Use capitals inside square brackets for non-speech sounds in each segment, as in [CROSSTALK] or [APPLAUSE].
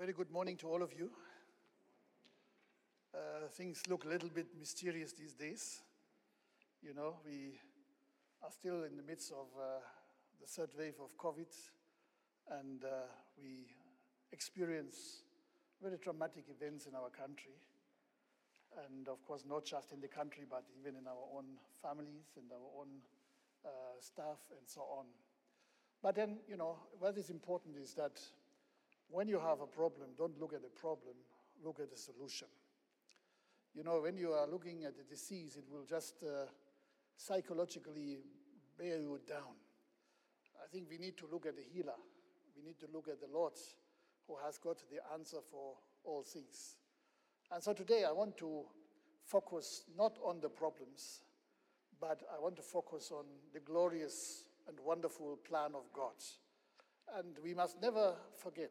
very good morning to all of you. Uh, things look a little bit mysterious these days. You know, we are still in the midst of uh, the third wave of COVID, and uh, we experience very traumatic events in our country. And of course, not just in the country, but even in our own families and our own uh, staff and so on. But then, you know, what is important is that when you have a problem, don't look at the problem, look at the solution. You know, when you are looking at the disease, it will just uh, psychologically bear you down. I think we need to look at the healer. We need to look at the Lord who has got the answer for all things. And so today I want to focus not on the problems, but I want to focus on the glorious and wonderful plan of God. And we must never forget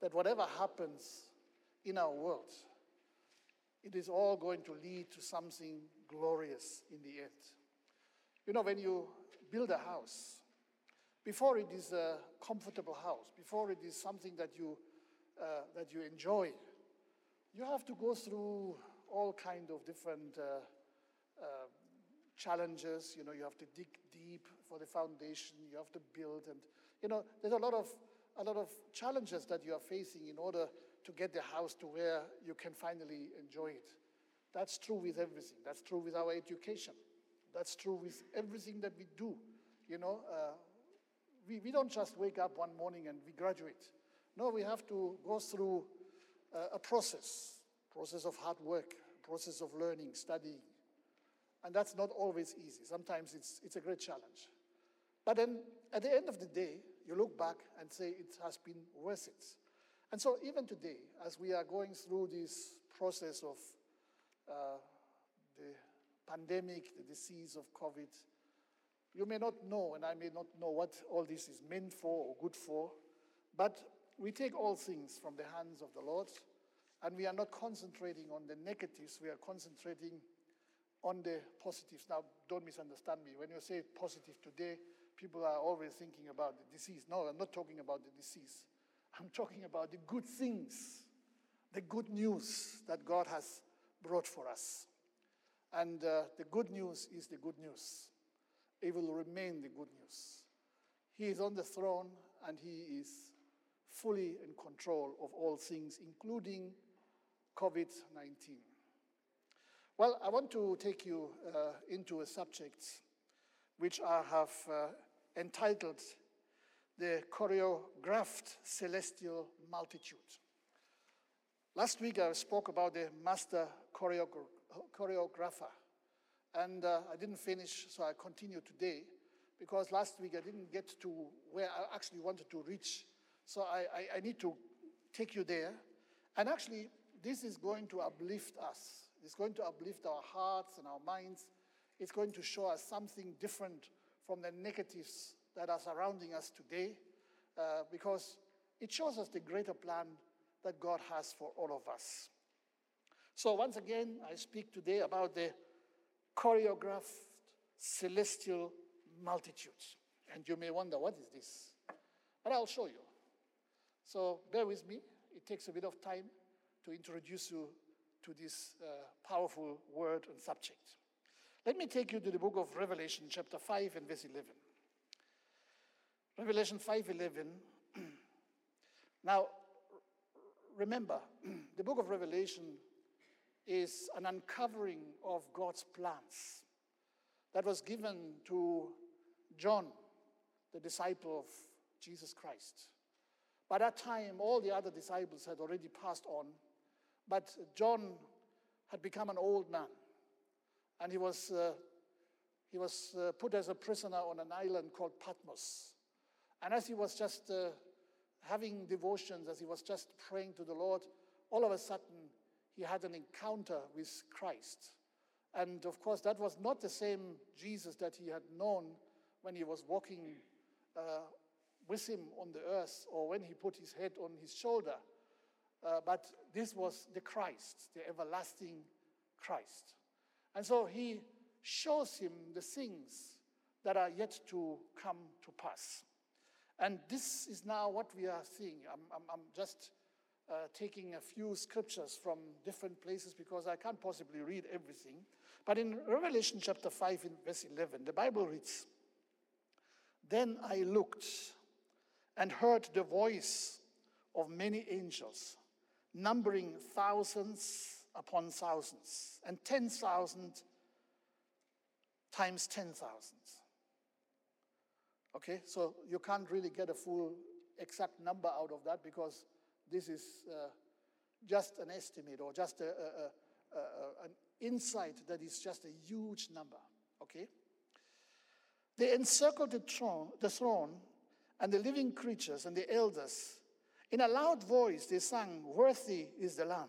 that whatever happens in our world, it is all going to lead to something glorious in the end. You know, when you build a house, before it is a comfortable house, before it is something that you, uh, that you enjoy, you have to go through all kind of different uh, uh, challenges. You know, you have to dig deep for the foundation. You have to build, and you know, there's a lot of a lot of challenges that you are facing in order to get the house to where you can finally enjoy it. That's true with everything. That's true with our education. That's true with everything that we do. You know, uh, we, we don't just wake up one morning and we graduate. No, we have to go through uh, a process, process of hard work, process of learning, studying. And that's not always easy. Sometimes it's, it's a great challenge. But then at the end of the day, you look back and say it has been worth it. And so, even today, as we are going through this process of uh, the pandemic, the disease of COVID, you may not know, and I may not know what all this is meant for or good for, but we take all things from the hands of the Lord, and we are not concentrating on the negatives, we are concentrating on the positives. Now, don't misunderstand me. When you say positive today, people are always thinking about the disease. No, I'm not talking about the disease. I'm talking about the good things, the good news that God has brought for us. And uh, the good news is the good news. It will remain the good news. He is on the throne and he is fully in control of all things, including COVID 19. Well, I want to take you uh, into a subject which I have uh, entitled The Choreographed Celestial Multitude. Last week I spoke about the master choreogra- choreographer, and uh, I didn't finish, so I continue today because last week I didn't get to where I actually wanted to reach. So I, I, I need to take you there. And actually, this is going to uplift us. It's going to uplift our hearts and our minds. It's going to show us something different from the negatives that are surrounding us today uh, because it shows us the greater plan that God has for all of us. So, once again, I speak today about the choreographed celestial multitudes. And you may wonder, what is this? But I'll show you. So, bear with me. It takes a bit of time to introduce you to this uh, powerful word and subject. Let me take you to the book of Revelation, chapter 5 and verse 11. Revelation 5:11. [CLEARS THROAT] now, remember, [CLEARS THROAT] the book of Revelation is an uncovering of God's plans that was given to John, the disciple of Jesus Christ. By that time, all the other disciples had already passed on, but John had become an old man and he was, uh, he was uh, put as a prisoner on an island called Patmos. And as he was just uh, having devotions, as he was just praying to the Lord, all of a sudden he had an encounter with Christ. And of course, that was not the same Jesus that he had known when he was walking uh, with him on the earth or when he put his head on his shoulder. Uh, but this was the Christ, the everlasting Christ. And so he shows him the things that are yet to come to pass. And this is now what we are seeing. I'm, I'm, I'm just uh, taking a few scriptures from different places because I can't possibly read everything. But in Revelation chapter 5, in verse 11, the Bible reads Then I looked and heard the voice of many angels, numbering thousands upon thousands, and 10,000 times 10,000. Okay, so you can't really get a full exact number out of that because this is uh, just an estimate or just a, a, a, an insight that is just a huge number. Okay? They encircled the throne, the throne and the living creatures and the elders. In a loud voice, they sang, Worthy is the Lamb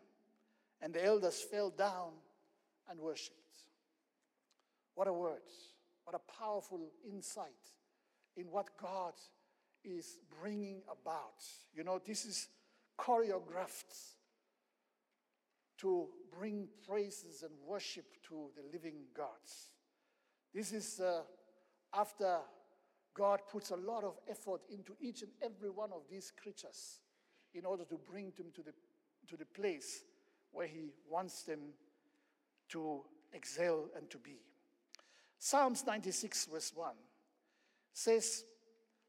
And the elders fell down and worshiped. What a word. What a powerful insight in what God is bringing about. You know, this is choreographed to bring praises and worship to the living gods. This is uh, after God puts a lot of effort into each and every one of these creatures in order to bring them to the, to the place where He wants them to excel and to be. Psalms 96, verse 1 says,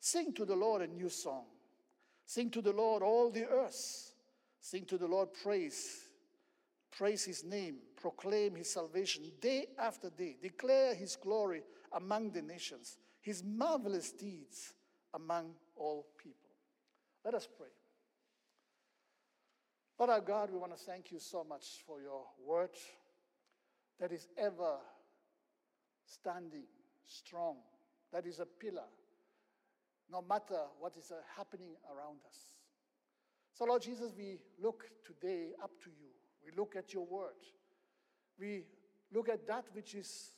Sing to the Lord a new song. Sing to the Lord all the earth. Sing to the Lord praise. Praise his name. Proclaim his salvation day after day. Declare his glory among the nations, his marvelous deeds among all people. Let us pray. Lord our God, we want to thank you so much for your word that is ever standing strong, that is a pillar, no matter what is uh, happening around us. So, Lord Jesus, we look today up to you. We look at your word. We look at that which is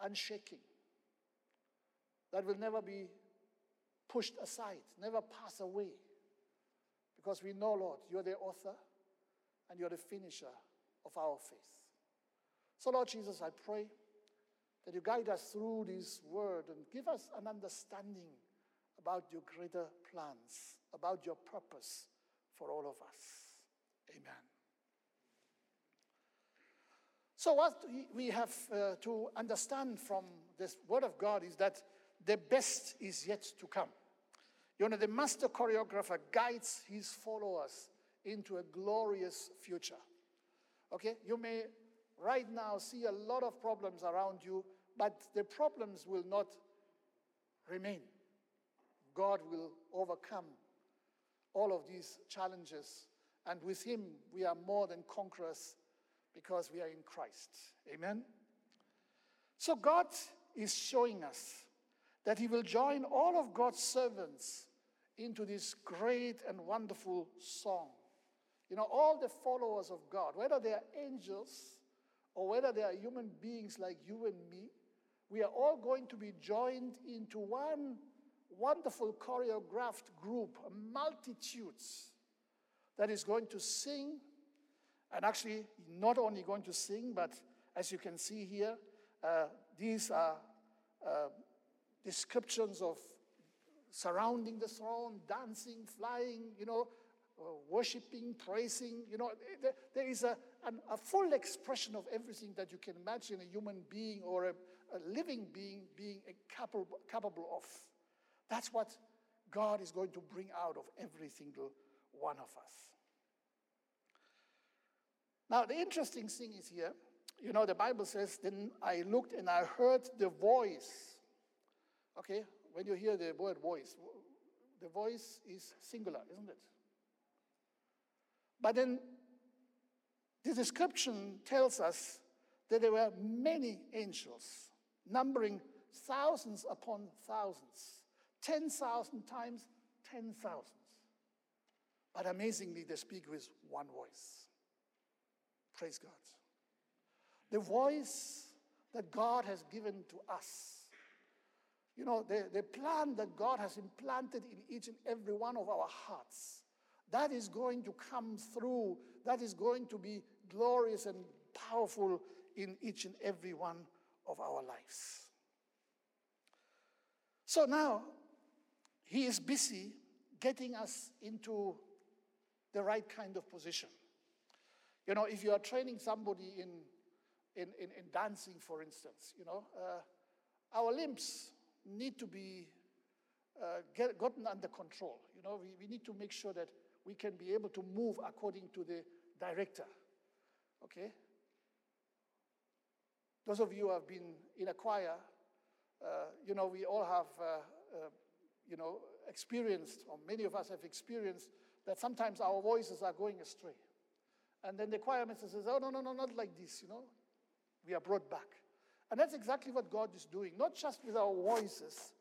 unshaking, that will never be pushed aside, never pass away. Because we know, Lord, you're the author and you're the finisher of our faith. So, Lord Jesus, I pray that you guide us through this word and give us an understanding about your greater plans, about your purpose for all of us. Amen. So, what we have uh, to understand from this word of God is that the best is yet to come. You know, the master choreographer guides his followers into a glorious future. Okay? You may right now see a lot of problems around you, but the problems will not remain. God will overcome all of these challenges, and with Him we are more than conquerors because we are in Christ. Amen? So God is showing us that he will join all of God's servants into this great and wonderful song. You know, all the followers of God, whether they are angels or whether they are human beings like you and me, we are all going to be joined into one wonderful choreographed group, multitudes that is going to sing, and actually not only going to sing, but as you can see here, uh, these are uh, descriptions of surrounding the throne, dancing, flying, you know, uh, worshiping, praising. You know, there, there is a, an, a full expression of everything that you can imagine a human being or a, a living being being capable, capable of. That's what God is going to bring out of every single one of us. Now, the interesting thing is here, you know, the Bible says, Then I looked and I heard the voice Okay, when you hear the word voice, the voice is singular, isn't it? But then the description tells us that there were many angels, numbering thousands upon thousands, 10,000 times 10,000. But amazingly, they speak with one voice. Praise God. The voice that God has given to us. You know, the, the plan that God has implanted in each and every one of our hearts, that is going to come through, that is going to be glorious and powerful in each and every one of our lives. So now, he is busy getting us into the right kind of position. You know, if you are training somebody in, in, in, in dancing, for instance, you know, uh, our limbs need to be uh, get, gotten under control. You know, we, we need to make sure that we can be able to move according to the director. Okay? Those of you who have been in a choir, uh, you know, we all have, uh, uh, you know, experienced, or many of us have experienced, that sometimes our voices are going astray. And then the choir master says, oh, no, no, no, not like this, you know. We are brought back. And that's exactly what God is doing, not just with our voices,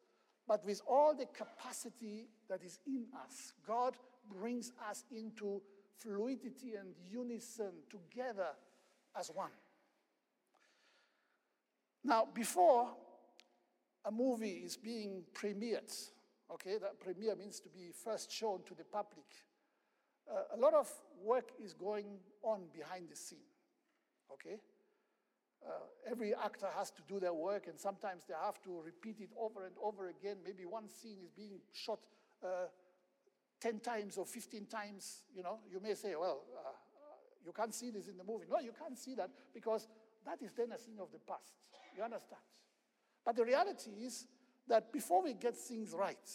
but with all the capacity that is in us. God brings us into fluidity and unison together as one. Now, before a movie is being premiered, okay, that premiere means to be first shown to the public, uh, a lot of work is going on behind the scene, okay? Uh, every actor has to do their work, and sometimes they have to repeat it over and over again. Maybe one scene is being shot uh, 10 times or 15 times. You know, you may say, well, uh, you can't see this in the movie. No, you can't see that because that is then a thing of the past. You understand? But the reality is that before we get things right,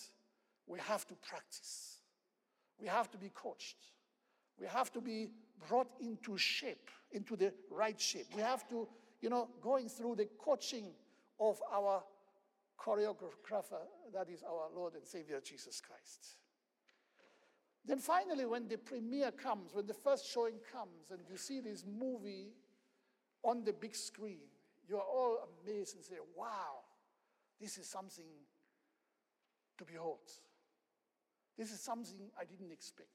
we have to practice. We have to be coached. We have to be brought into shape, into the right shape. We have to, you know, going through the coaching of our choreographer, that is our Lord and Savior Jesus Christ. Then finally, when the premiere comes, when the first showing comes, and you see this movie on the big screen, you are all amazed and say, wow, this is something to behold. This is something I didn't expect.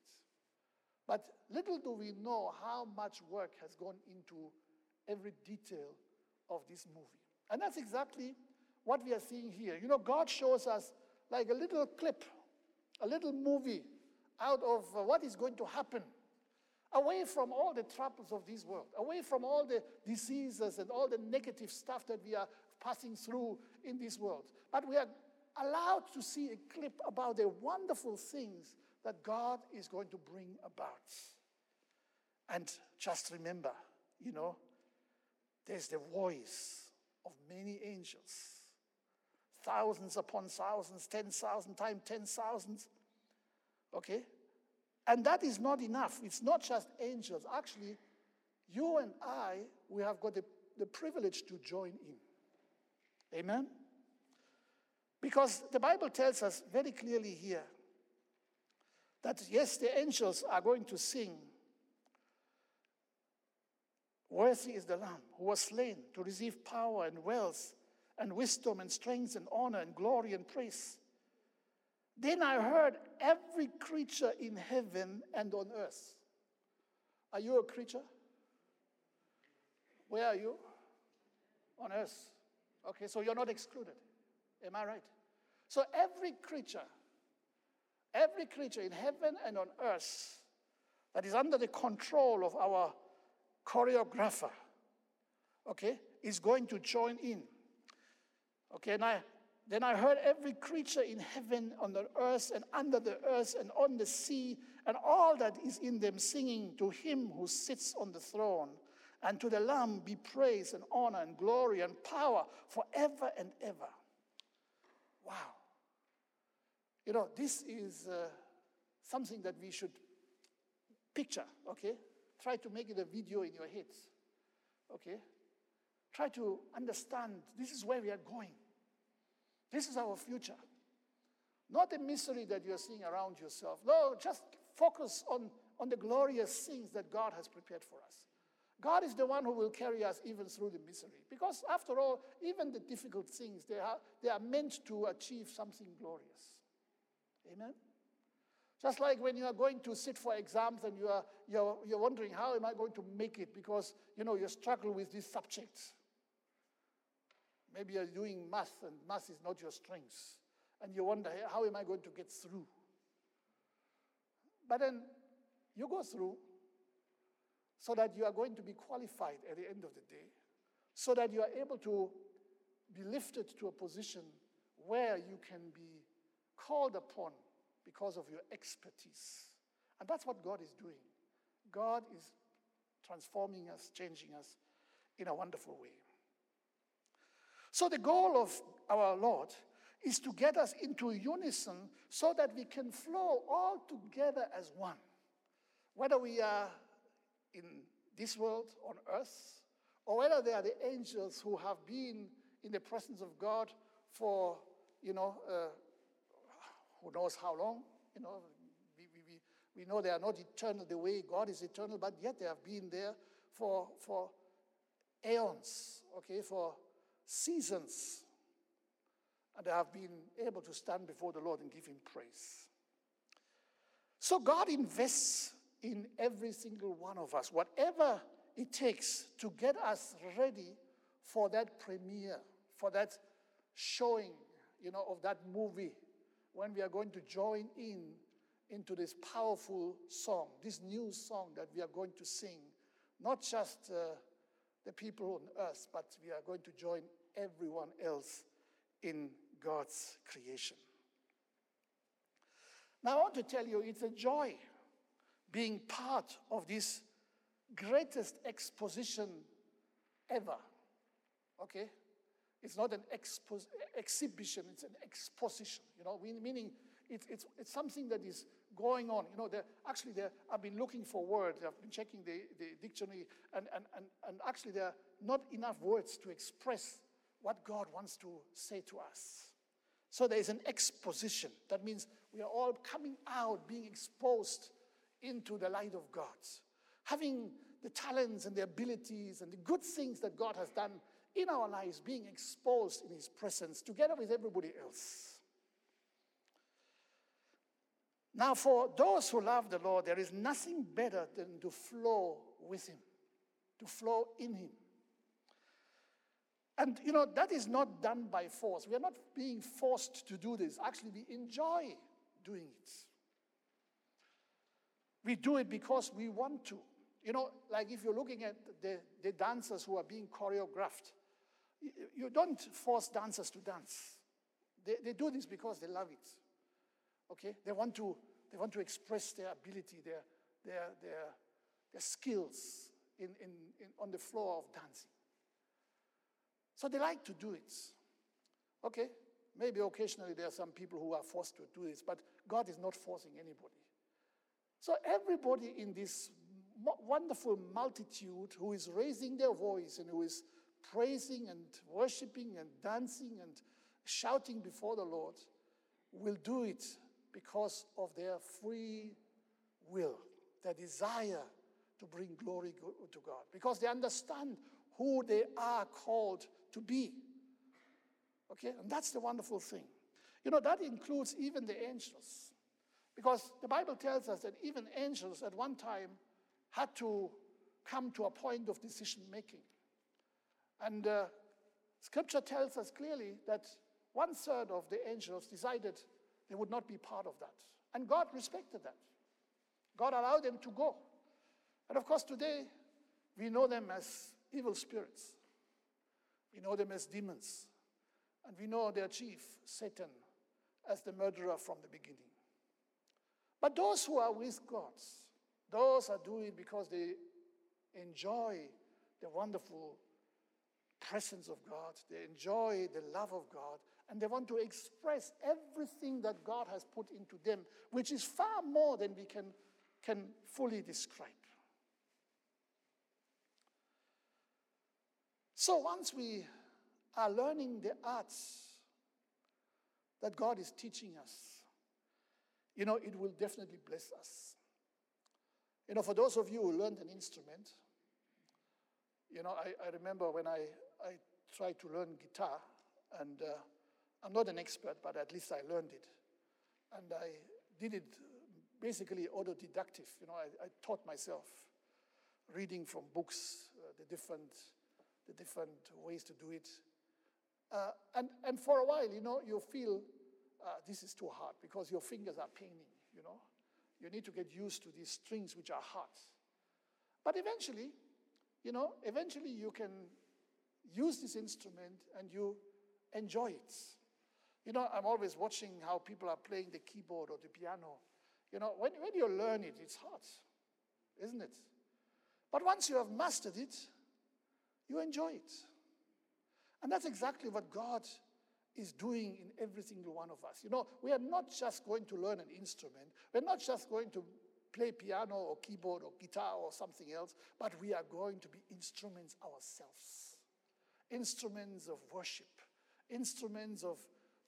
But little do we know how much work has gone into every detail of this movie. And that's exactly what we are seeing here. You know, God shows us like a little clip, a little movie out of uh, what is going to happen away from all the troubles of this world, away from all the diseases and all the negative stuff that we are passing through in this world. But we are allowed to see a clip about the wonderful things that God is going to bring about. And just remember, you know, there's the voice of many angels. Thousands upon thousands, 10,000 times 10,000. Okay? And that is not enough. It's not just angels. Actually, you and I, we have got the, the privilege to join in. Amen? Because the Bible tells us very clearly here that yes, the angels are going to sing. Worthy is the Lamb who was slain to receive power and wealth and wisdom and strength and honor and glory and praise. Then I heard every creature in heaven and on earth. Are you a creature? Where are you? On earth. Okay, so you're not excluded. Am I right? So every creature, every creature in heaven and on earth that is under the control of our choreographer, okay, is going to join in. Okay, and I, then I heard every creature in heaven, on the earth, and under the earth, and on the sea, and all that is in them singing to him who sits on the throne. And to the Lamb be praise and honor and glory and power forever and ever. Wow. You know, this is uh, something that we should picture, okay? Try to make it a video in your heads, okay? Try to understand this is where we are going. This is our future. Not the misery that you're seeing around yourself. No, just focus on, on the glorious things that God has prepared for us. God is the one who will carry us even through the misery. Because after all, even the difficult things, they are, they are meant to achieve something glorious. Amen? Just like when you are going to sit for exams and you are, you're, you're wondering, how am I going to make it? Because, you know, you struggle with these subjects. Maybe you're doing math and math is not your strength. And you wonder, how am I going to get through? But then you go through so that you are going to be qualified at the end of the day, so that you are able to be lifted to a position where you can be called upon because of your expertise. And that's what God is doing. God is transforming us, changing us in a wonderful way. So, the goal of our Lord is to get us into unison so that we can flow all together as one. Whether we are in this world on earth, or whether they are the angels who have been in the presence of God for, you know, uh, who knows how long, you know, we, we, we know they are not eternal the way God is eternal, but yet they have been there for, for aeons, okay, for seasons. And they have been able to stand before the Lord and give Him praise. So God invests in every single one of us, whatever it takes to get us ready for that premiere, for that showing, you know, of that movie when we are going to join in into this powerful song, this new song that we are going to sing. Not just uh, the people on earth, but we are going to join everyone else in God's creation. Now, I want to tell you, it's a joy being part of this greatest exposition ever. Okay? It's not an expo- exhibition, it's an exposition, you know, meaning it's, it's, it's something that is going on. You know, actually, I've been looking for words, I've been checking the, the dictionary, and, and, and, and actually, there are not enough words to express what God wants to say to us. So there is an exposition. That means we are all coming out, being exposed into the light of God, having the talents and the abilities and the good things that God has done in our lives, being exposed in His presence together with everybody else. Now, for those who love the Lord, there is nothing better than to flow with Him, to flow in Him. And you know, that is not done by force. We are not being forced to do this. Actually, we enjoy doing it. We do it because we want to. You know, like if you're looking at the, the dancers who are being choreographed, you don't force dancers to dance. They, they do this because they love it. Okay? They want to, they want to express their ability, their, their, their, their skills in, in, in, on the floor of dancing. So they like to do it. Okay? Maybe occasionally there are some people who are forced to do this, but God is not forcing anybody. So everybody in this wonderful multitude who is raising their voice and who is praising and worshiping and dancing and shouting before the Lord will do it because of their free will, their desire to bring glory to God, because they understand who they are called to be. Okay? And that's the wonderful thing. You know, that includes even the angels. Because the Bible tells us that even angels at one time had to come to a point of decision making. And uh, scripture tells us clearly that one third of the angels decided they would not be part of that. And God respected that. God allowed them to go. And of course, today we know them as evil spirits, we know them as demons, and we know their chief, Satan, as the murderer from the beginning. But those who are with God, those are doing because they enjoy the wonderful presence of God, they enjoy the love of God, and they want to express everything that God has put into them, which is far more than we can, can fully describe. So once we are learning the arts that God is teaching us, you know, it will definitely bless us. You know, for those of you who learned an instrument, you know, I, I remember when I, I tried to learn guitar, and uh, I'm not an expert, but at least I learned it. And I did it basically autodidactic. You know, I, I taught myself reading from books, uh, the different, the different ways to do it. Uh, and, and for a while, you know, you feel uh, this is too hard because your fingers are paining, you know. You need to get used to these strings which are hard. But eventually, you know, eventually you can use this instrument and you enjoy it. You know, I'm always watching how people are playing the keyboard or the piano. You know, when, when you learn it, it's hard, isn't it? But once you have mastered it, you enjoy it. And that's exactly what God is doing in every single one of us. You know, we are not just going to learn an instrument, we're not just going to play piano or keyboard or guitar or something else, but we are going to be instruments ourselves. Instruments of worship, instruments of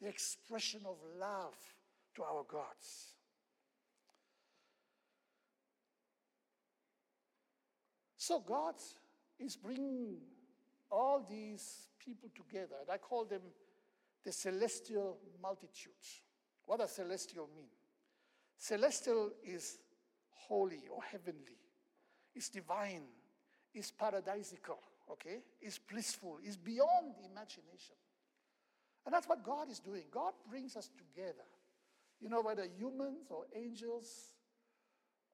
the expression of love to our gods. So God is bringing all these people together, and I call them the celestial multitude. What does celestial mean? Celestial is holy or heavenly, is divine, is paradisical, okay? Is blissful, is beyond imagination. And that's what God is doing. God brings us together. You know, whether humans or angels,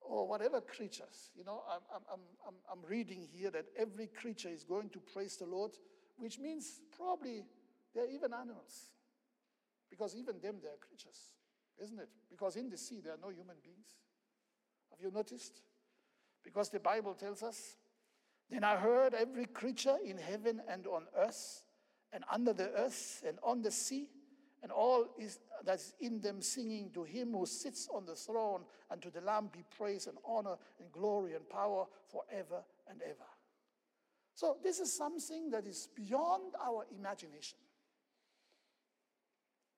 or whatever creatures. You know, I'm, I'm, I'm, I'm reading here that every creature is going to praise the Lord, which means probably they're even animals. Because even them, they're creatures, isn't it? Because in the sea, there are no human beings. Have you noticed? Because the Bible tells us, Then I heard every creature in heaven and on earth, and under the earth, and on the sea, and all is, that's in them singing to him who sits on the throne and to the Lamb be praise and honor and glory and power forever and ever. So, this is something that is beyond our imagination.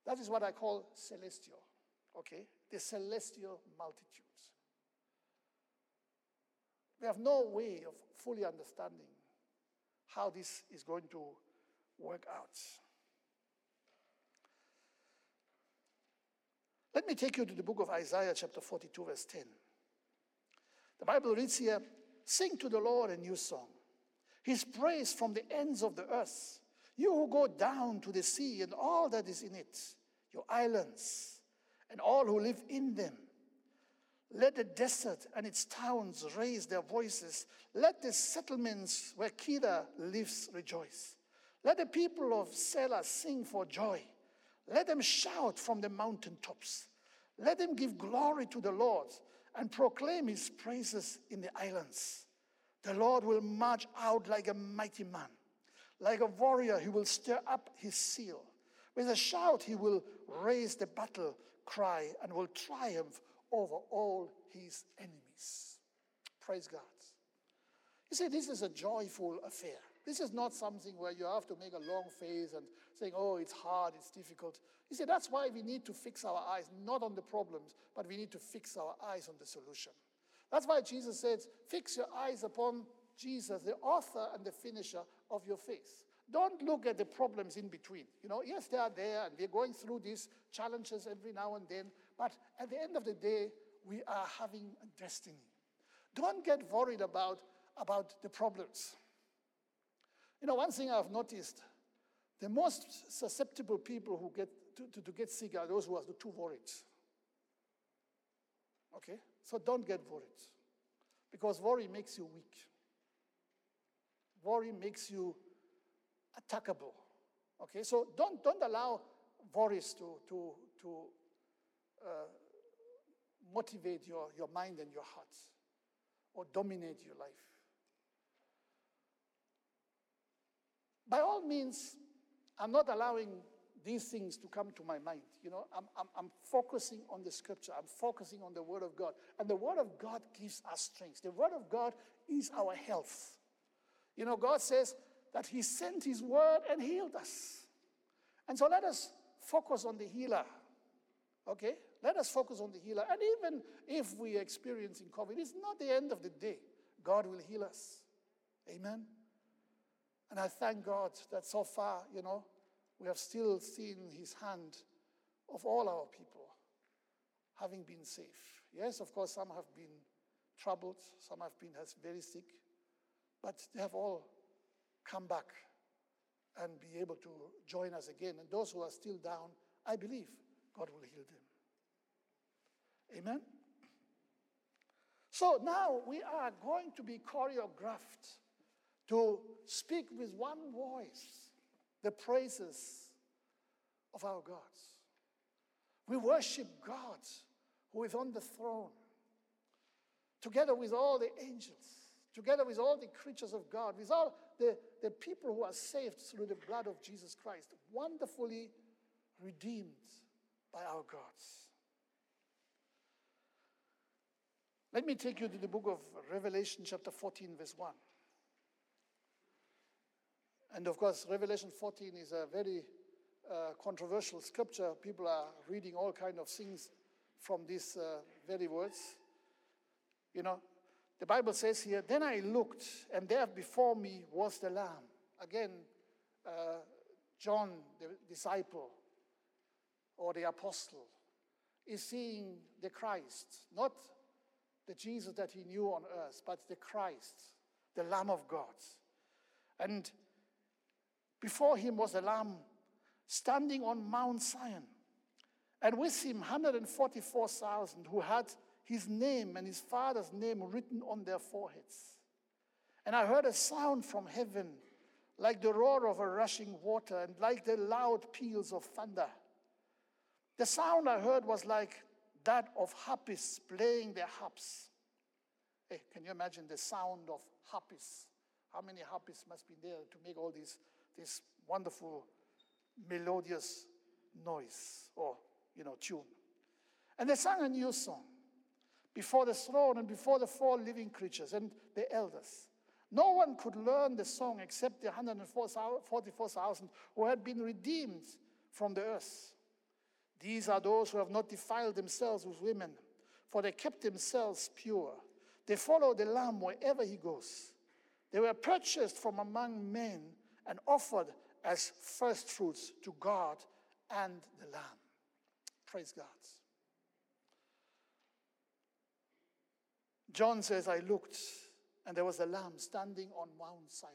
That is what I call celestial, okay? The celestial multitudes. We have no way of fully understanding how this is going to work out. Let me take you to the book of Isaiah, chapter 42, verse 10. The Bible reads here Sing to the Lord a new song, his praise from the ends of the earth. You who go down to the sea and all that is in it, your islands, and all who live in them. Let the desert and its towns raise their voices. Let the settlements where Kedar lives rejoice. Let the people of Sela sing for joy. Let them shout from the mountaintops. Let them give glory to the Lord and proclaim his praises in the islands. The Lord will march out like a mighty man. Like a warrior, he will stir up his seal. With a shout, he will raise the battle cry and will triumph over all his enemies. Praise God. You see, this is a joyful affair. This is not something where you have to make a long face and saying, oh, it's hard, it's difficult. You see, that's why we need to fix our eyes not on the problems, but we need to fix our eyes on the solution. That's why Jesus said, fix your eyes upon Jesus, the author and the finisher of your faith. Don't look at the problems in between. You know, yes, they are there, and we're going through these challenges every now and then, but at the end of the day, we are having a destiny. Don't get worried about, about the problems. You know, one thing I've noticed the most susceptible people who get to, to, to get sick are those who are too worried. Okay? So don't get worried. Because worry makes you weak. Worry makes you attackable. Okay? So don't, don't allow worries to, to, to uh, motivate your, your mind and your heart or dominate your life. by all means, I'm not allowing these things to come to my mind. You know, I'm, I'm, I'm, focusing on the scripture, I'm focusing on the word of God. And the word of God gives us strength. The word of God is our health. You know, God says that He sent His word and healed us. And so let us focus on the healer. Okay? Let us focus on the healer. And even if we are experiencing COVID, it's not the end of the day. God will heal us. Amen. And I thank God that so far, you know, we have still seen his hand of all our people having been safe. Yes, of course, some have been troubled, some have been very sick, but they have all come back and be able to join us again. And those who are still down, I believe God will heal them. Amen? So now we are going to be choreographed to speak with one voice the praises of our God. We worship God who is on the throne, together with all the angels, together with all the creatures of God, with all the, the people who are saved through the blood of Jesus Christ, wonderfully redeemed by our God. Let me take you to the book of Revelation, chapter 14, verse 1. And of course, Revelation 14 is a very uh, controversial scripture. People are reading all kind of things from these uh, very words. You know, the Bible says here, Then I looked, and there before me was the Lamb. Again, uh, John, the disciple or the apostle, is seeing the Christ, not the Jesus that he knew on earth, but the Christ, the Lamb of God. And before him was a lamb standing on Mount Zion, and with him 144,000 who had his name and his father's name written on their foreheads. And I heard a sound from heaven like the roar of a rushing water and like the loud peals of thunder. The sound I heard was like that of harpists playing their harps. Hey, can you imagine the sound of harpists? How many harpists must be there to make all these, this wonderful melodious noise or you know tune? And they sang a new song before the throne and before the four living creatures and the elders. No one could learn the song except the 144,000 who had been redeemed from the earth. These are those who have not defiled themselves with women, for they kept themselves pure. They follow the Lamb wherever he goes. They were purchased from among men and offered as first fruits to God and the Lamb. Praise God. John says, I looked, and there was a lamb standing on Mount Zion.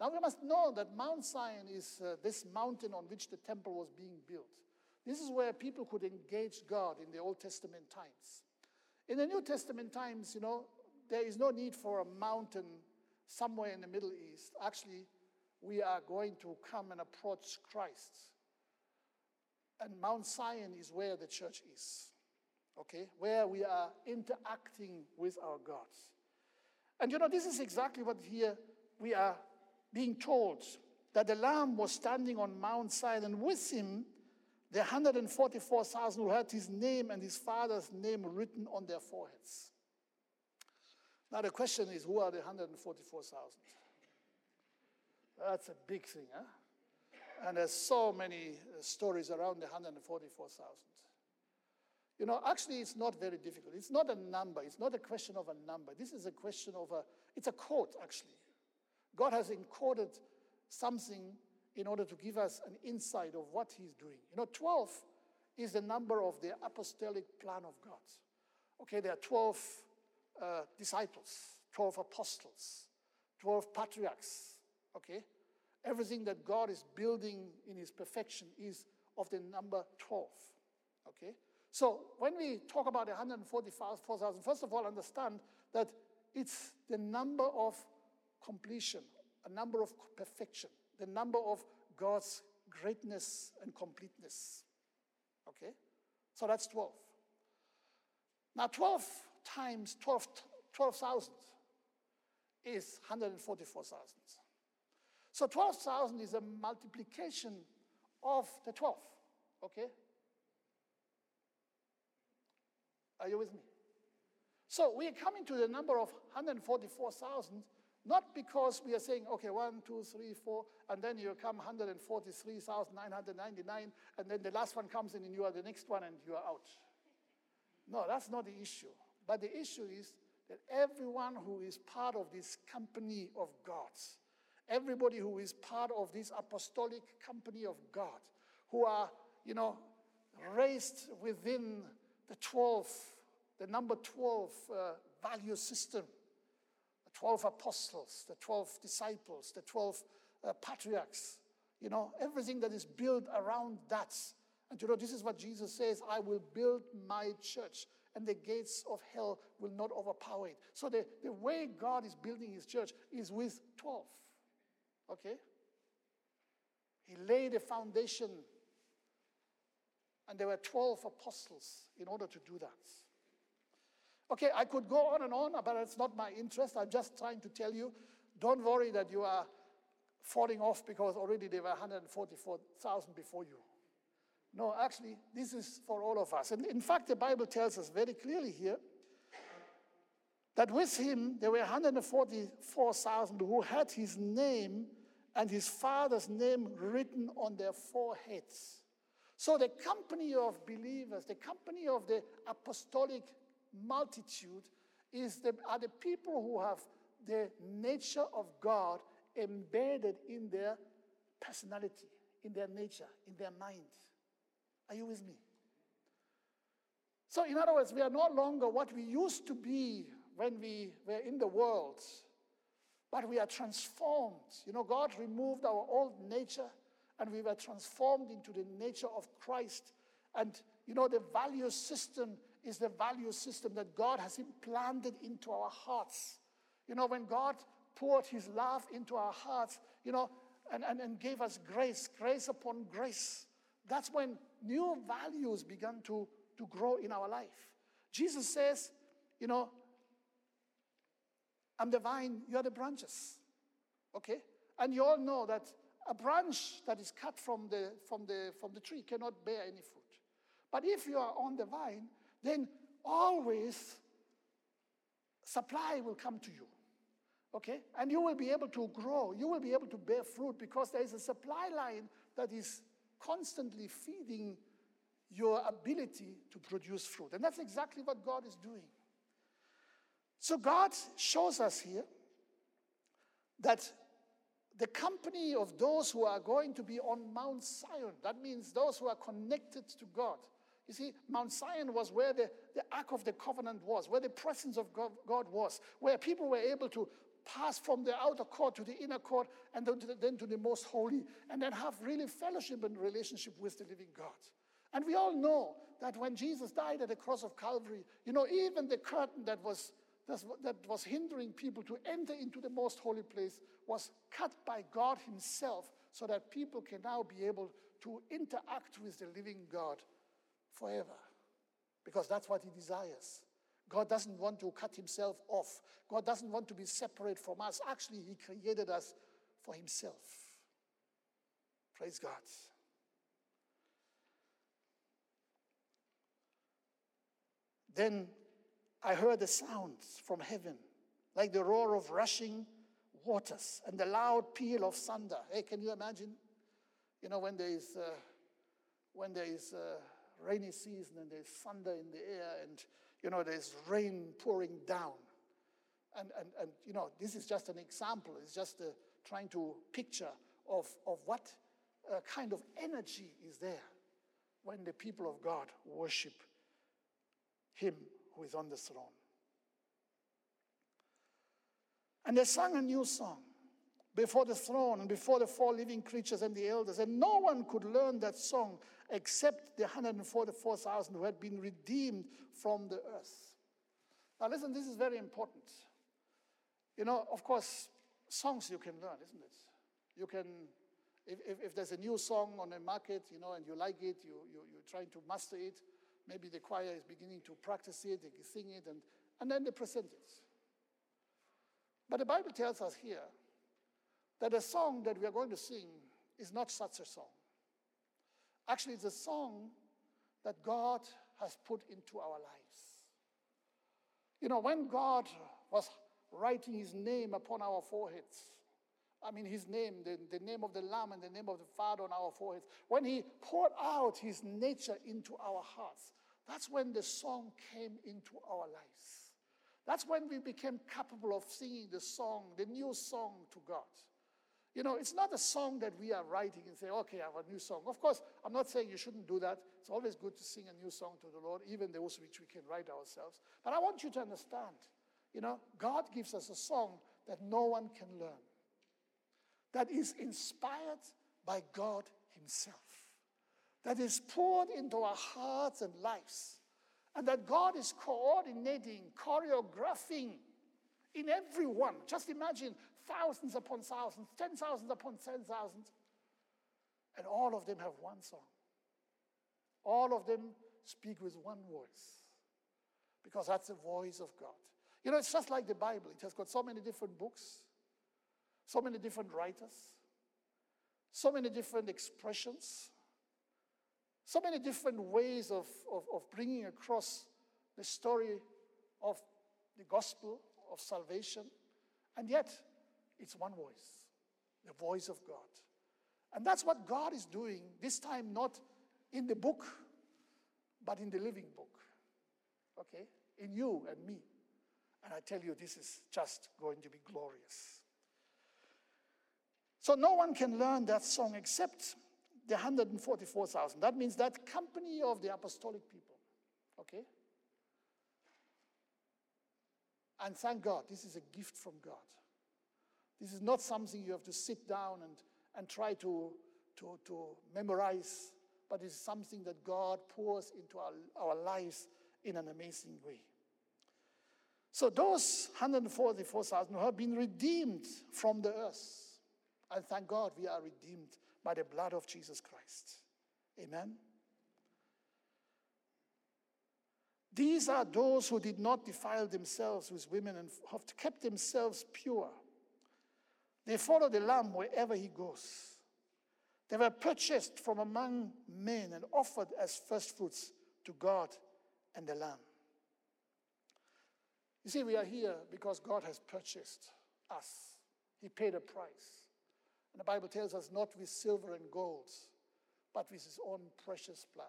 Now we must know that Mount Zion is uh, this mountain on which the temple was being built. This is where people could engage God in the Old Testament times. In the New Testament times, you know, there is no need for a mountain somewhere in the Middle East. Actually, we are going to come and approach Christ. And Mount Zion is where the church is, okay? Where we are interacting with our God. And you know, this is exactly what here we are being told that the Lamb was standing on Mount Zion, and with him the 144,000 who had his name and his father's name written on their foreheads. Now, the question is who are the 144,000? That's a big thing, huh? And there's so many uh, stories around the 144,000. You know, actually, it's not very difficult. It's not a number. It's not a question of a number. This is a question of a, it's a code, actually. God has encoded something in order to give us an insight of what he's doing. You know, 12 is the number of the apostolic plan of God. Okay, there are 12 uh, disciples, 12 apostles, 12 patriarchs. Okay, everything that God is building in his perfection is of the number 12. Okay, so when we talk about 144,000, first of all, understand that it's the number of completion, a number of perfection the number of God's greatness and completeness. Okay? So that's 12. Now, 12 times 12,000 12, is 144,000. So 12,000 is a multiplication of the 12. Okay? Are you with me? So we are coming to the number of 144,000 not because we are saying, okay, one, two, three, four, and then you come 143,999, and then the last one comes in and you are the next one and you are out. No, that's not the issue. But the issue is that everyone who is part of this company of gods, everybody who is part of this apostolic company of God, who are, you know, raised within the 12, the number 12 uh, value system, 12 apostles, the 12 disciples, the 12 uh, patriarchs, you know, everything that is built around that. And you know, this is what Jesus says I will build my church, and the gates of hell will not overpower it. So the, the way God is building his church is with 12. Okay? He laid a foundation, and there were 12 apostles in order to do that. Okay, I could go on and on, but it's not my interest. I'm just trying to tell you don't worry that you are falling off because already there were 144,000 before you. No, actually, this is for all of us. And in fact, the Bible tells us very clearly here that with him there were 144,000 who had his name and his father's name written on their foreheads. So the company of believers, the company of the apostolic multitude, is the, are the people who have the nature of God embedded in their personality, in their nature, in their mind. Are you with me? So, in other words, we are no longer what we used to be when we were in the world, but we are transformed. You know, God removed our old nature and we were transformed into the nature of Christ. And, you know, the value system is the value system that God has implanted into our hearts. You know, when God poured his love into our hearts, you know, and, and, and gave us grace, grace upon grace, that's when new values began to, to grow in our life. Jesus says, you know, I'm the vine, you're the branches. Okay? And you all know that a branch that is cut from the, from the, from the tree cannot bear any fruit. But if you are on the vine, then always supply will come to you. Okay? And you will be able to grow. You will be able to bear fruit because there is a supply line that is constantly feeding your ability to produce fruit. And that's exactly what God is doing. So God shows us here that the company of those who are going to be on Mount Zion, that means those who are connected to God. You see, Mount Zion was where the, the Ark of the Covenant was, where the presence of God, God was, where people were able to pass from the outer court to the inner court and then to, the, then to the most holy, and then have really fellowship and relationship with the living God. And we all know that when Jesus died at the cross of Calvary, you know, even the curtain that was, that was hindering people to enter into the most holy place was cut by God Himself so that people can now be able to interact with the living God forever. Because that's what He desires. God doesn't want to cut himself off. God doesn't want to be separate from us. Actually, he created us for himself. Praise God. Then I heard a sound from heaven, like the roar of rushing waters and the loud peal of thunder. Hey, can you imagine? You know, when there is, uh, when there is uh, rainy season and there's thunder in the air and you know, there's rain pouring down. And, and, and you know, this is just an example. It's just uh, trying to picture of, of what uh, kind of energy is there when the people of God worship Him who is on the throne. And they sang a new song before the throne and before the four living creatures and the elders. And no one could learn that song except the 144,000 who had been redeemed from the earth. Now, listen, this is very important. You know, of course, songs you can learn, isn't it? You can, if, if, if there's a new song on the market, you know, and you like it, you, you, you're trying to master it. Maybe the choir is beginning to practice it, they sing it, and, and then they present it. But the Bible tells us here that the song that we are going to sing is not such a song. Actually, it's a song that God has put into our lives. You know, when God was writing his name upon our foreheads, I mean, his name, the, the name of the Lamb and the name of the Father on our foreheads, when he poured out his nature into our hearts, that's when the song came into our lives. That's when we became capable of singing the song, the new song to God. You know, it's not a song that we are writing and say, okay, I have a new song. Of course, I'm not saying you shouldn't do that. It's always good to sing a new song to the Lord, even those which we can write ourselves. But I want you to understand, you know, God gives us a song that no one can learn, that is inspired by God Himself, that is poured into our hearts and lives, and that God is coordinating, choreographing in everyone. Just imagine thousands upon thousands, ten thousands upon ten thousands, and all of them have one song. All of them speak with one voice because that's the voice of God. You know, it's just like the Bible, it has got so many different books, so many different writers, so many different expressions, so many different ways of, of, of bringing across the story of the gospel of salvation. And yet, it's one voice, the voice of God. And that's what God is doing, this time not in the book, but in the living book. Okay? In you and me. And I tell you, this is just going to be glorious. So no one can learn that song except the 144,000. That means that company of the apostolic people. Okay? And thank God, this is a gift from God. This is not something you have to sit down and, and try to, to, to memorize, but it's something that God pours into our, our lives in an amazing way. So those 144,000 who have been redeemed from the earth. And thank God we are redeemed by the blood of Jesus Christ. Amen. These are those who did not defile themselves with women and have kept themselves pure. They follow the Lamb wherever he goes. They were purchased from among men and offered as firstfruits to God and the Lamb. You see, we are here because God has purchased us. He paid a price. And the Bible tells us not with silver and gold, but with his own precious blood.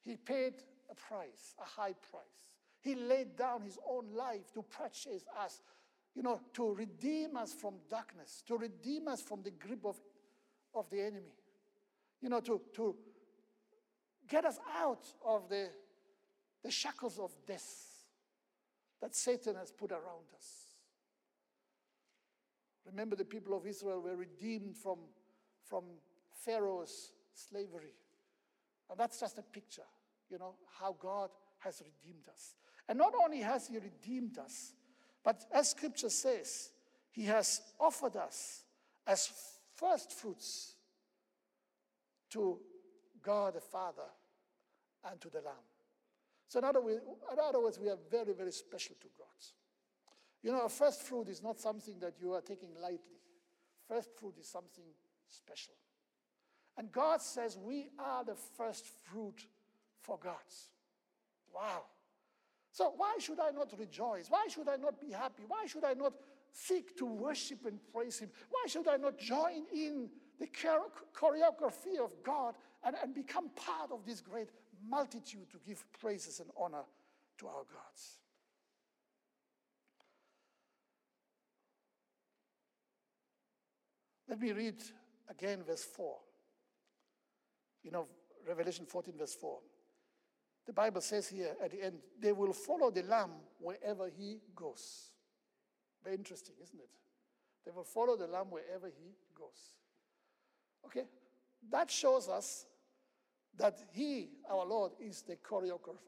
He paid a price, a high price. He laid down his own life to purchase us you know, to redeem us from darkness, to redeem us from the grip of, of the enemy, you know, to, to get us out of the, the shackles of death that Satan has put around us. Remember, the people of Israel were redeemed from, from Pharaoh's slavery. And that's just a picture, you know, how God has redeemed us. And not only has He redeemed us, but as scripture says, he has offered us as first fruits to God the Father and to the Lamb. So, in other, words, in other words, we are very, very special to God. You know, a first fruit is not something that you are taking lightly, first fruit is something special. And God says we are the first fruit for God. Wow. So, why should I not rejoice? Why should I not be happy? Why should I not seek to worship and praise Him? Why should I not join in the choreography of God and, and become part of this great multitude to give praises and honor to our gods? Let me read again verse 4. You know, Revelation 14, verse 4. The Bible says here at the end, they will follow the Lamb wherever he goes. Very interesting, isn't it? They will follow the Lamb wherever he goes. Okay? That shows us that he, our Lord, is the choreographer.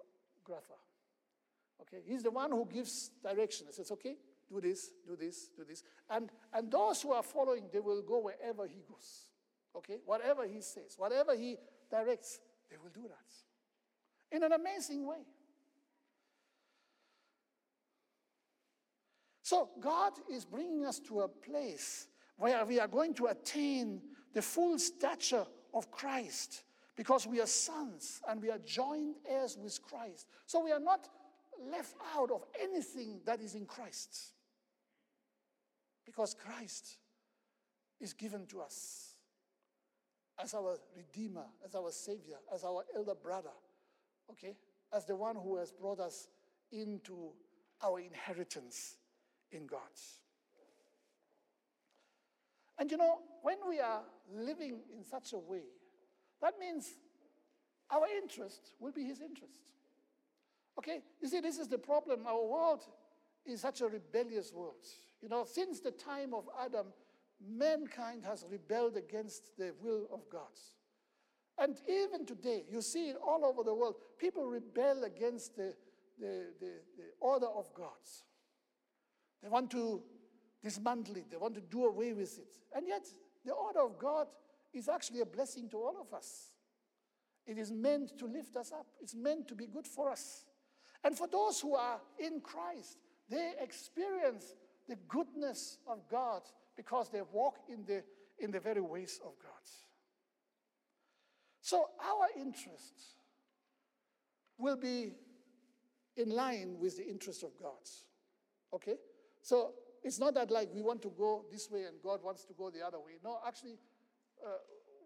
Okay? He's the one who gives direction. He says, okay, do this, do this, do this. And, and those who are following, they will go wherever he goes. Okay? Whatever he says, whatever he directs, they will do that in an amazing way. So, God is bringing us to a place where we are going to attain the full stature of Christ because we are sons and we are joint heirs with Christ. So, we are not left out of anything that is in Christ because Christ is given to us as our Redeemer, as our Savior, as our elder brother okay, as the one who has brought us into our inheritance in God. And you know, when we are living in such a way, that means our interest will be his interest. Okay? You see, this is the problem. Our world is such a rebellious world. You know, since the time of Adam, mankind has rebelled against the will of God. And even today, you see it all over the world. People rebel against the, the, the, the order of gods. They want to dismantle it, they want to do away with it. And yet, the order of God is actually a blessing to all of us. It is meant to lift us up, it's meant to be good for us. And for those who are in Christ, they experience the goodness of God because they walk in the, in the very ways of God. So our interests will be in line with the interest of God's. Okay? So it's not that like we want to go this way and God wants to go the other way. No, actually, uh,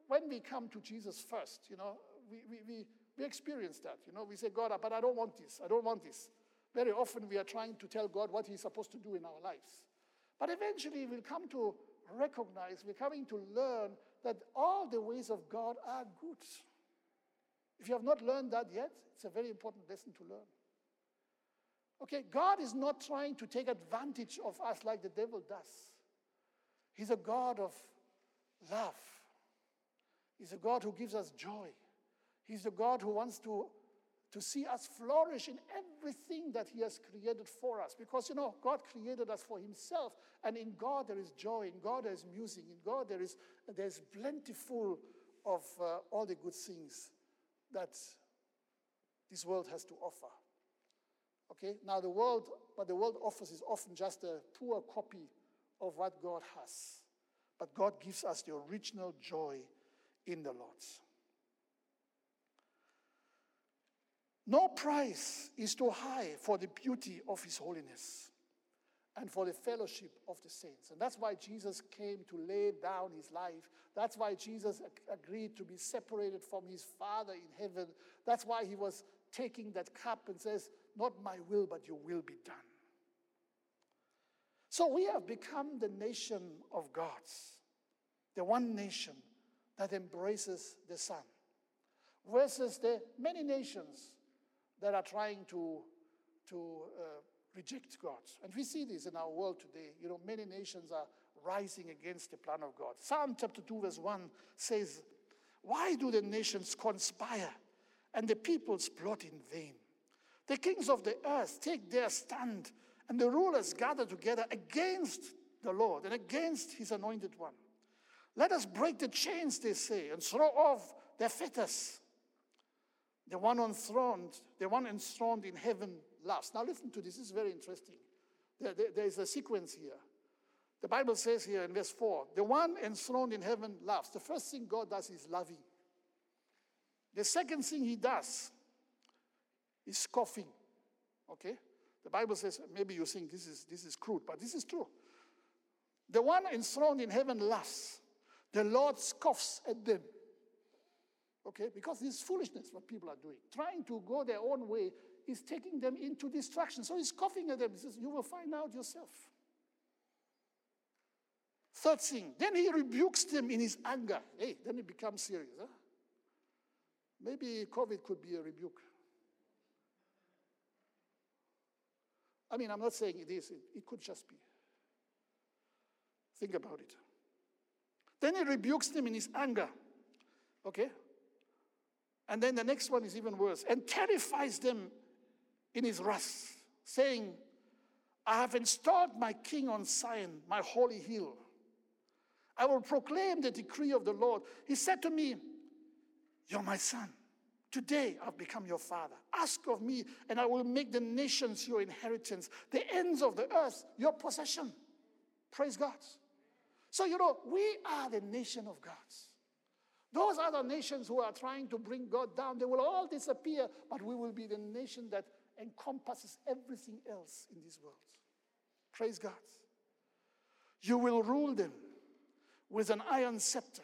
when we come to Jesus first, you know, we, we, we, we experience that. You know, we say, God, but I don't want this. I don't want this. Very often we are trying to tell God what He's supposed to do in our lives. But eventually we'll come to recognize, we're coming to learn that all the ways of God are good. If you have not learned that yet, it's a very important lesson to learn. Okay, God is not trying to take advantage of us like the devil does. He's a God of love. He's a God who gives us joy. He's a God who wants to to see us flourish in everything that He has created for us. Because, you know, God created us for Himself, and in God there is joy, in God there is music, in God there is there's plentiful of uh, all the good things that this world has to offer. Okay, now the world, what the world offers is often just a poor copy of what God has. But God gives us the original joy in the Lord. No price is too high for the beauty of His holiness and for the fellowship of the saints. And that's why Jesus came to lay down His life. That's why Jesus agreed to be separated from His Father in heaven. That's why He was taking that cup and says, Not my will, but your will be done. So we have become the nation of gods, the one nation that embraces the Son, versus the many nations that are trying to, to uh, reject God. And we see this in our world today. You know, many nations are rising against the plan of God. Psalm chapter 2, verse 1 says, Why do the nations conspire and the peoples plot in vain? The kings of the earth take their stand, and the rulers gather together against the Lord and against his anointed one. Let us break the chains, they say, and throw off their fetters. The one enthroned, the one enthroned in heaven laughs. Now listen to this, this is very interesting. There, there, there is a sequence here. The Bible says here in verse 4 the one enthroned in heaven laughs. The first thing God does is loving. The second thing he does is scoffing. Okay? The Bible says, maybe you think this is, this is crude, but this is true. The one enthroned in heaven laughs. The Lord scoffs at them. Okay? Because this foolishness, what people are doing. Trying to go their own way is taking them into destruction. So he's coughing at them. He says, You will find out yourself. Third thing, then he rebukes them in his anger. Hey, then it becomes serious. Huh? Maybe COVID could be a rebuke. I mean, I'm not saying it is, it, it could just be. Think about it. Then he rebukes them in his anger. Okay? And then the next one is even worse and terrifies them in his wrath, saying, I have installed my king on Zion, my holy hill. I will proclaim the decree of the Lord. He said to me, You're my son. Today I've become your father. Ask of me, and I will make the nations your inheritance, the ends of the earth your possession. Praise God. So, you know, we are the nation of gods. Those other nations who are trying to bring God down, they will all disappear, but we will be the nation that encompasses everything else in this world. Praise God. You will rule them with an iron scepter.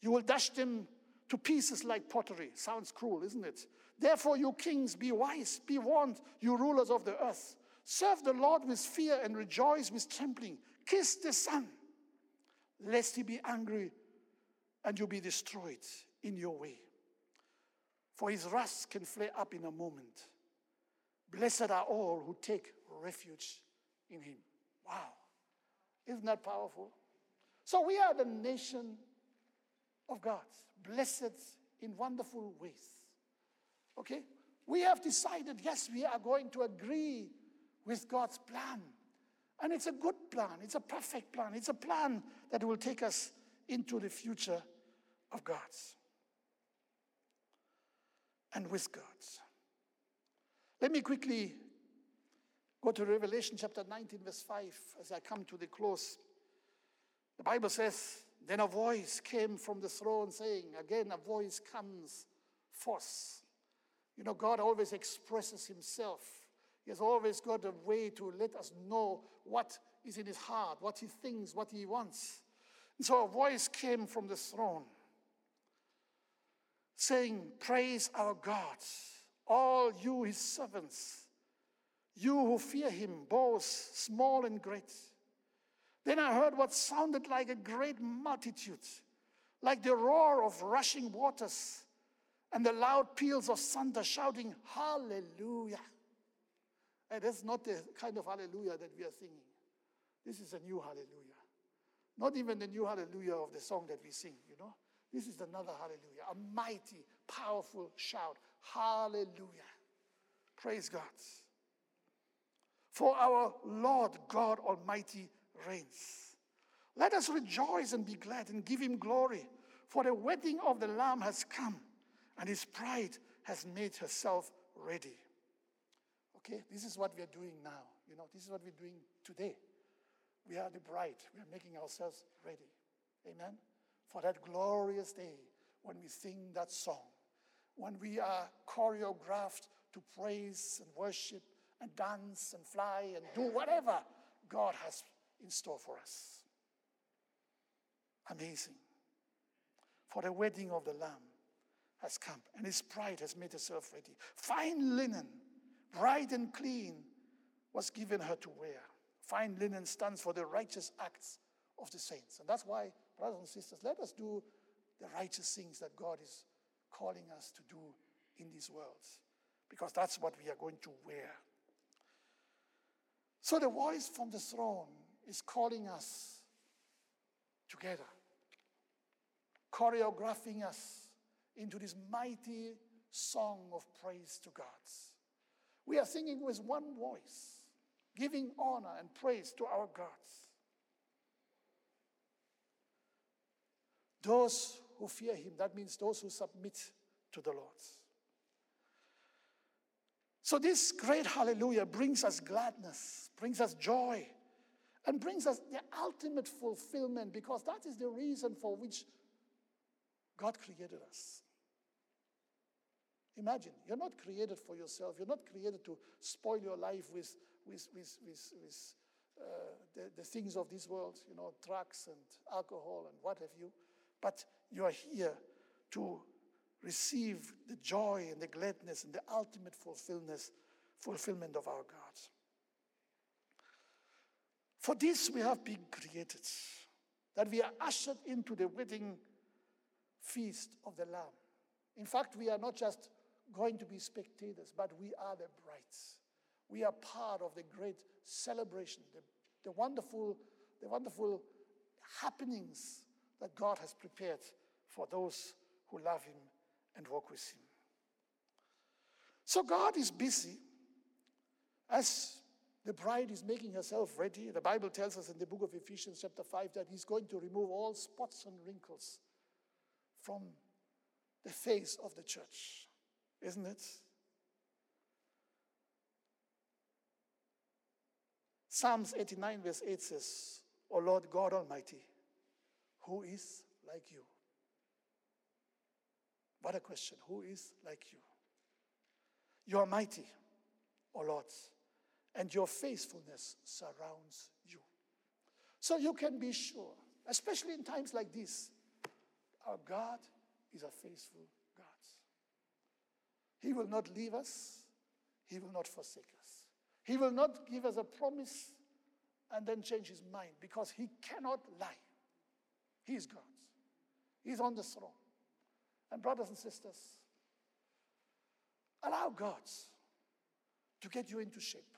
You will dash them to pieces like pottery. Sounds cruel, isn't it? Therefore, you kings, be wise, be warned, you rulers of the earth. Serve the Lord with fear and rejoice with trembling. Kiss the Son lest he be angry and you'll be destroyed in your way. For his wrath can flare up in a moment. Blessed are all who take refuge in him. Wow. Isn't that powerful? So we are the nation of God, blessed in wonderful ways. Okay? We have decided, yes, we are going to agree with God's plan. And it's a good plan, it's a perfect plan, it's a plan that will take us into the future of God's and with God's. Let me quickly go to Revelation chapter 19, verse 5, as I come to the close. The Bible says, Then a voice came from the throne saying, Again, a voice comes forth. You know, God always expresses himself. He has always got a way to let us know what is in his heart, what he thinks, what he wants. And so a voice came from the throne saying, Praise our God, all you his servants, you who fear him, both small and great. Then I heard what sounded like a great multitude, like the roar of rushing waters and the loud peals of thunder shouting, Hallelujah. And that's not the kind of hallelujah that we are singing. This is a new hallelujah. Not even the new hallelujah of the song that we sing, you know. This is another hallelujah, a mighty, powerful shout. Hallelujah. Praise God. For our Lord God Almighty reigns. Let us rejoice and be glad and give him glory, for the wedding of the Lamb has come, and his bride has made herself ready. Okay, this is what we are doing now. You know, this is what we're doing today. We are the bride, we are making ourselves ready. Amen for that glorious day when we sing that song, when we are choreographed to praise and worship and dance and fly and do whatever God has in store for us. Amazing. For the wedding of the Lamb has come, and his bride has made herself ready. Fine linen, bright and clean, was given her to wear. Fine linen stands for the righteous acts of the saints. And that's why brothers and sisters, let us do the righteous things that God is calling us to do in these worlds, because that's what we are going to wear. So the voice from the throne is calling us together, choreographing us into this mighty song of praise to God. We are singing with one voice, giving honor and praise to our gods. Those who fear him, that means those who submit to the Lord. So, this great hallelujah brings us gladness, brings us joy, and brings us the ultimate fulfillment because that is the reason for which God created us. Imagine, you're not created for yourself. You're not created to spoil your life with, with, with, with, with uh, the, the things of this world, you know, drugs and alcohol and what have you but you are here to receive the joy and the gladness and the ultimate fulfillment, fulfillment of our God. For this we have been created, that we are ushered into the wedding feast of the Lamb. In fact, we are not just going to be spectators, but we are the brides. We are part of the great celebration, the, the wonderful, the wonderful happenings that God has prepared for those who love Him and walk with Him. So God is busy as the bride is making herself ready. The Bible tells us in the book of Ephesians, chapter 5, that He's going to remove all spots and wrinkles from the face of the church, isn't it? Psalms 89, verse 8 says, O Lord God Almighty, who is like you? What a question. Who is like you? You are mighty, O Lord, and your faithfulness surrounds you. So you can be sure, especially in times like this, our God is a faithful God. He will not leave us, He will not forsake us. He will not give us a promise and then change His mind because He cannot lie. He is God. He's on the throne. And, brothers and sisters, allow God to get you into shape,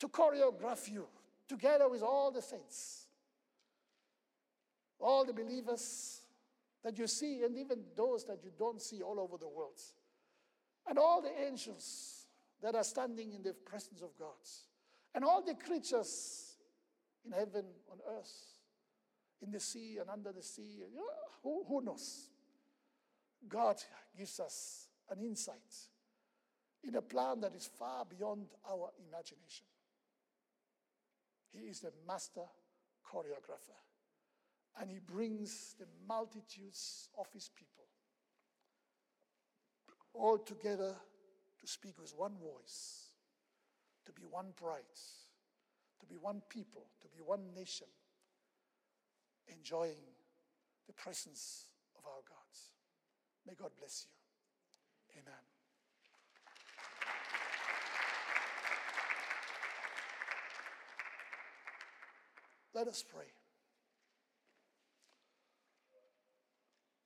to choreograph you together with all the saints, all the believers that you see, and even those that you don't see all over the world, and all the angels that are standing in the presence of God, and all the creatures in heaven, on earth, in the sea and under the sea. You know, who, who knows? God gives us an insight in a plan that is far beyond our imagination. He is the master choreographer, and he brings the multitudes of his people all together to speak with one voice, to be one bride, to be one people, to be one nation, enjoying the presence of our God. May God bless you. Amen. Let us pray.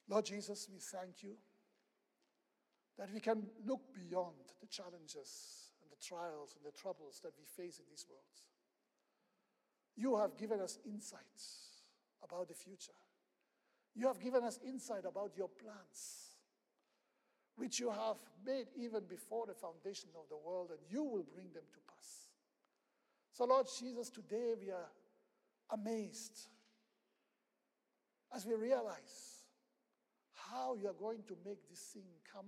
Lord Jesus, we thank you that we can look beyond the challenges and the trials and the troubles that we face in this world. You have given us insights about the future. You have given us insight about your plans, which you have made even before the foundation of the world, and you will bring them to pass. So, Lord Jesus, today we are amazed as we realize how you are going to make this thing come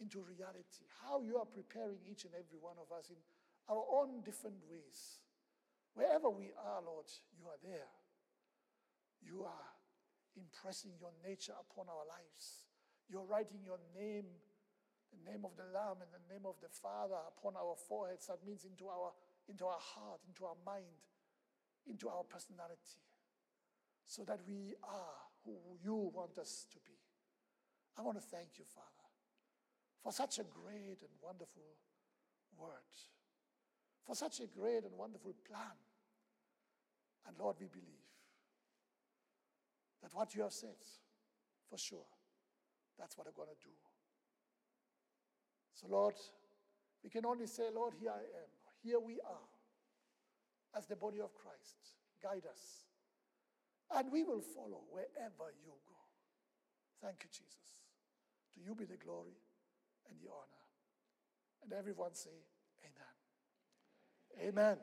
into reality, how you are preparing each and every one of us in our own different ways. Wherever we are, Lord, you are there. You are impressing your nature upon our lives. You're writing your name, the name of the Lamb and the name of the Father upon our foreheads. That means into our, into our heart, into our mind, into our personality, so that we are who you want us to be. I want to thank you, Father, for such a great and wonderful word, for such a great and wonderful plan. And Lord, we believe that what you have said, for sure, that's what I'm going to do. So, Lord, we can only say, Lord, here I am. Here we are as the body of Christ. Guide us. And we will follow wherever you go. Thank you, Jesus. To you be the glory and the honor. And everyone say, Amen. Amen.